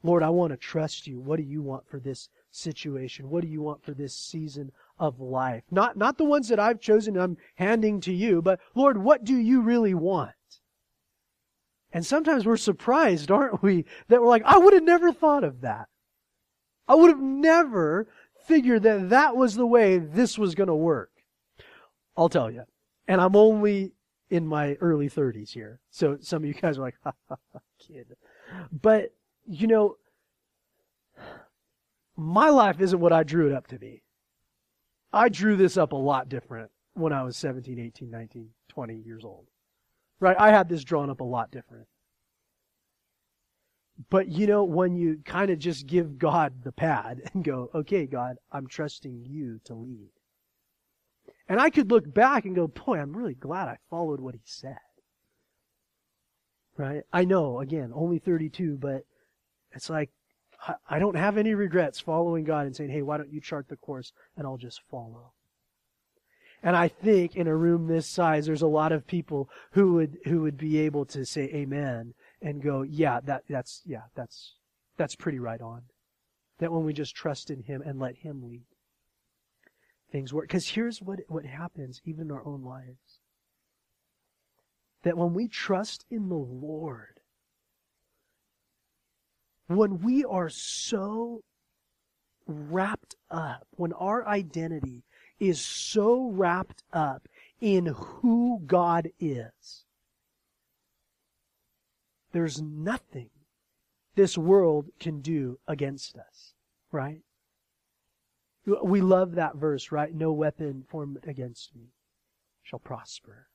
Lord, I want to trust you. What do you want for this situation? What do you want for this season of life? Not, not the ones that I've chosen I'm handing to you, but Lord, what do you really want? And sometimes we're surprised, aren't we, that we're like, I would have never thought of that. I would have never figured that that was the way this was going to work. I'll tell you. And I'm only in my early 30s here. So some of you guys are like, ha ha ha, kid. But, you know, my life isn't what I drew it up to be. I drew this up a lot different when I was 17, 18, 19, 20 years old. Right? I had this drawn up a lot different. But you know, when you kind of just give God the pad and go, okay, God, I'm trusting you to lead. And I could look back and go, boy, I'm really glad I followed what he said. Right? I know, again, only 32, but it's like, I don't have any regrets following God and saying, hey, why don't you chart the course and I'll just follow. And I think in a room this size, there's a lot of people who would, who would be able to say amen and go, yeah, that, that's, yeah, that's, that's pretty right on. That when we just trust in Him and let Him lead, things work. Because here's what, what happens even in our own lives. That when we trust in the Lord, when we are so wrapped up, when our identity is so wrapped up in who God is, there's nothing this world can do against us, right? We love that verse, right? No weapon formed against me shall prosper.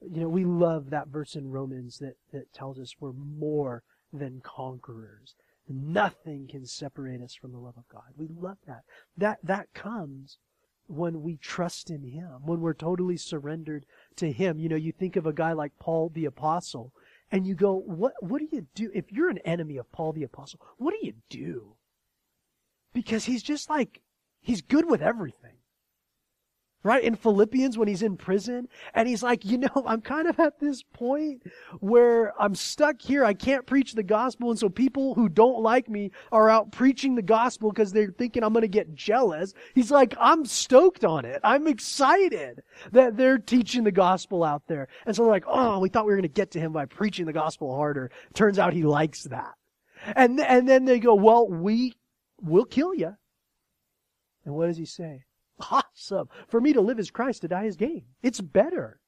You know, we love that verse in Romans that, that tells us we're more than conquerors. Nothing can separate us from the love of God. We love that. That, that comes when we trust in Him, when we're totally surrendered to Him. You know, you think of a guy like Paul the Apostle, and you go, what, what do you do? If you're an enemy of Paul the Apostle, what do you do? Because he's just like, he's good with everything right? In Philippians when he's in prison and he's like, you know, I'm kind of at this point where I'm stuck here. I can't preach the gospel. And so people who don't like me are out preaching the gospel because they're thinking I'm going to get jealous. He's like, I'm stoked on it. I'm excited that they're teaching the gospel out there. And so they're like, oh, we thought we were going to get to him by preaching the gospel harder. Turns out he likes that. And, and then they go, well, we will kill you. And what does he say? awesome. For me to live as Christ, to die is gain. It's better.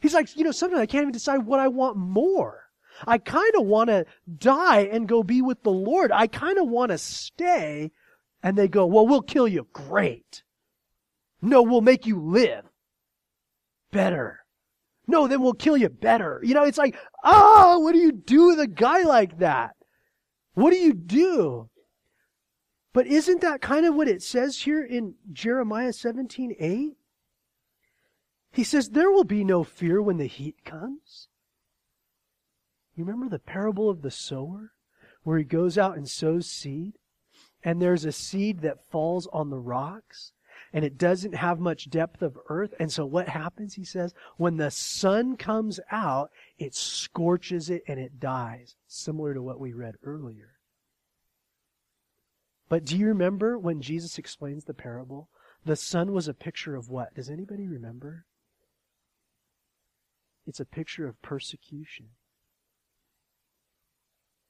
He's like, you know, sometimes I can't even decide what I want more. I kind of want to die and go be with the Lord. I kind of want to stay. And they go, well, we'll kill you. Great. No, we'll make you live. Better. No, then we'll kill you better. You know, it's like, oh, what do you do with a guy like that? What do you do? But isn't that kind of what it says here in Jeremiah 17 8? He says, There will be no fear when the heat comes. You remember the parable of the sower? Where he goes out and sows seed, and there's a seed that falls on the rocks, and it doesn't have much depth of earth. And so what happens? He says, when the sun comes out, it scorches it and it dies. Similar to what we read earlier. But do you remember when Jesus explains the parable? The sun was a picture of what? Does anybody remember? It's a picture of persecution.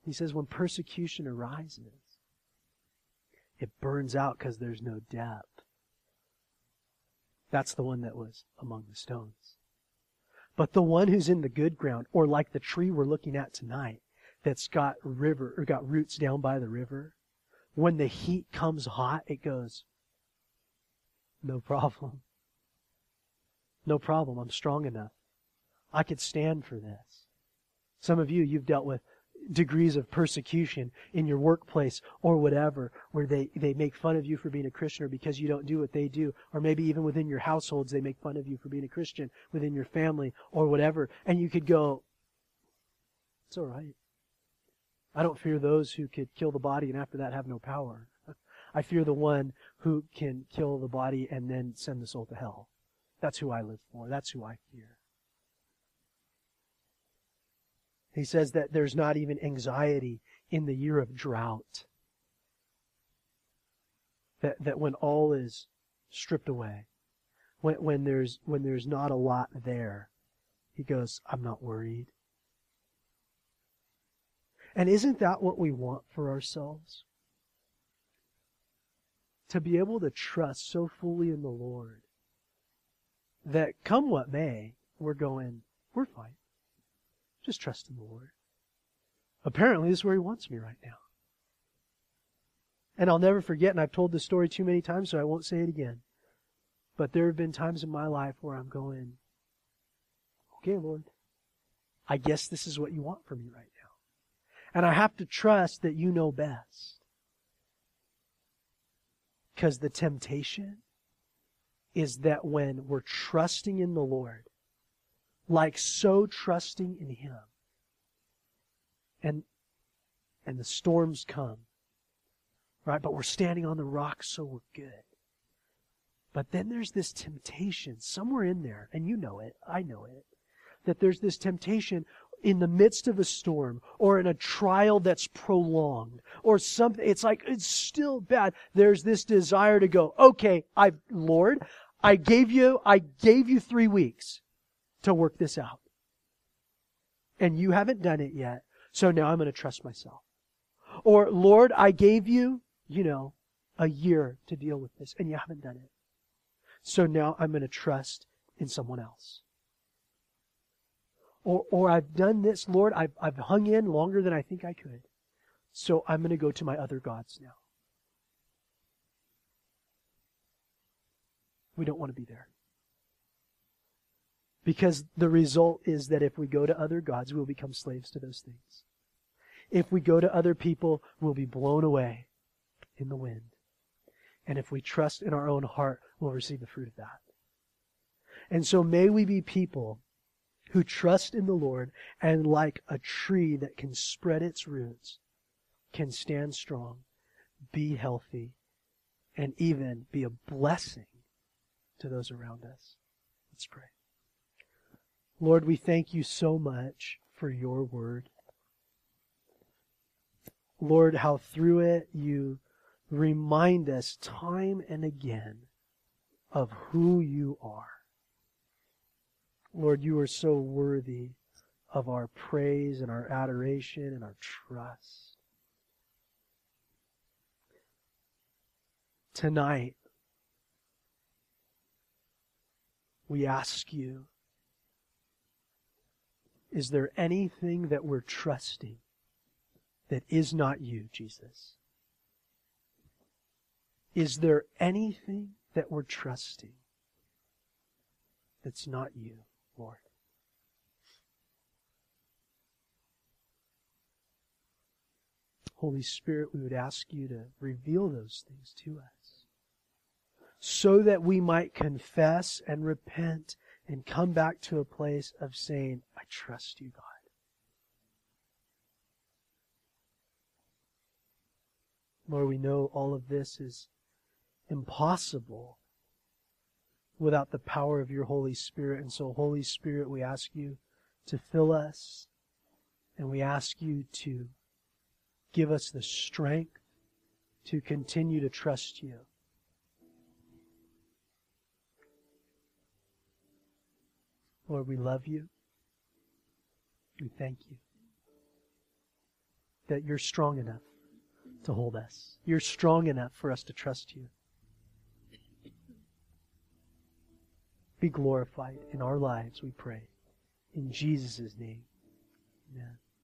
He says when persecution arises, it burns out because there's no depth. That's the one that was among the stones. But the one who's in the good ground, or like the tree we're looking at tonight, that's got river or got roots down by the river, when the heat comes hot, it goes, no problem. No problem. I'm strong enough. I could stand for this. Some of you, you've dealt with degrees of persecution in your workplace or whatever, where they, they make fun of you for being a Christian or because you don't do what they do, or maybe even within your households, they make fun of you for being a Christian within your family or whatever. And you could go, it's all right. I don't fear those who could kill the body and after that have no power. I fear the one who can kill the body and then send the soul to hell. That's who I live for. That's who I fear. He says that there's not even anxiety in the year of drought. That, that when all is stripped away, when, when, there's, when there's not a lot there, he goes, I'm not worried. And isn't that what we want for ourselves? To be able to trust so fully in the Lord that come what may, we're going, we're fine. Just trust in the Lord. Apparently, this is where He wants me right now. And I'll never forget, and I've told this story too many times, so I won't say it again. But there have been times in my life where I'm going, okay, Lord, I guess this is what you want from me right. And I have to trust that you know best. Because the temptation is that when we're trusting in the Lord, like so trusting in Him, and and the storms come, right? But we're standing on the rock, so we're good. But then there's this temptation somewhere in there, and you know it, I know it, that there's this temptation in the midst of a storm or in a trial that's prolonged or something it's like it's still bad. There's this desire to go okay I've, lord i gave you i gave you 3 weeks to work this out. And you haven't done it yet so now i'm going to trust myself. Or lord i gave you you know a year to deal with this and you haven't done it. So now i'm going to trust in someone else or, or I've done this, Lord, I've, I've hung in longer than I think I could. So I'm going to go to my other gods now. We don't want to be there. Because the result is that if we go to other gods, we'll become slaves to those things. If we go to other people, we'll be blown away in the wind. And if we trust in our own heart, we'll receive the fruit of that. And so may we be people who trust in the Lord and like a tree that can spread its roots, can stand strong, be healthy, and even be a blessing to those around us. Let's pray. Lord, we thank you so much for your word. Lord, how through it you remind us time and again of who you are. Lord, you are so worthy of our praise and our adoration and our trust. Tonight, we ask you, is there anything that we're trusting that is not you, Jesus? Is there anything that we're trusting that's not you? Lord. Holy Spirit, we would ask you to reveal those things to us so that we might confess and repent and come back to a place of saying, I trust you, God. Lord, we know all of this is impossible without the power of your Holy Spirit. And so, Holy Spirit, we ask you to fill us and we ask you to give us the strength to continue to trust you. Lord, we love you. We thank you that you're strong enough to hold us. You're strong enough for us to trust you. be glorified in our lives, we pray. In Jesus' name, amen.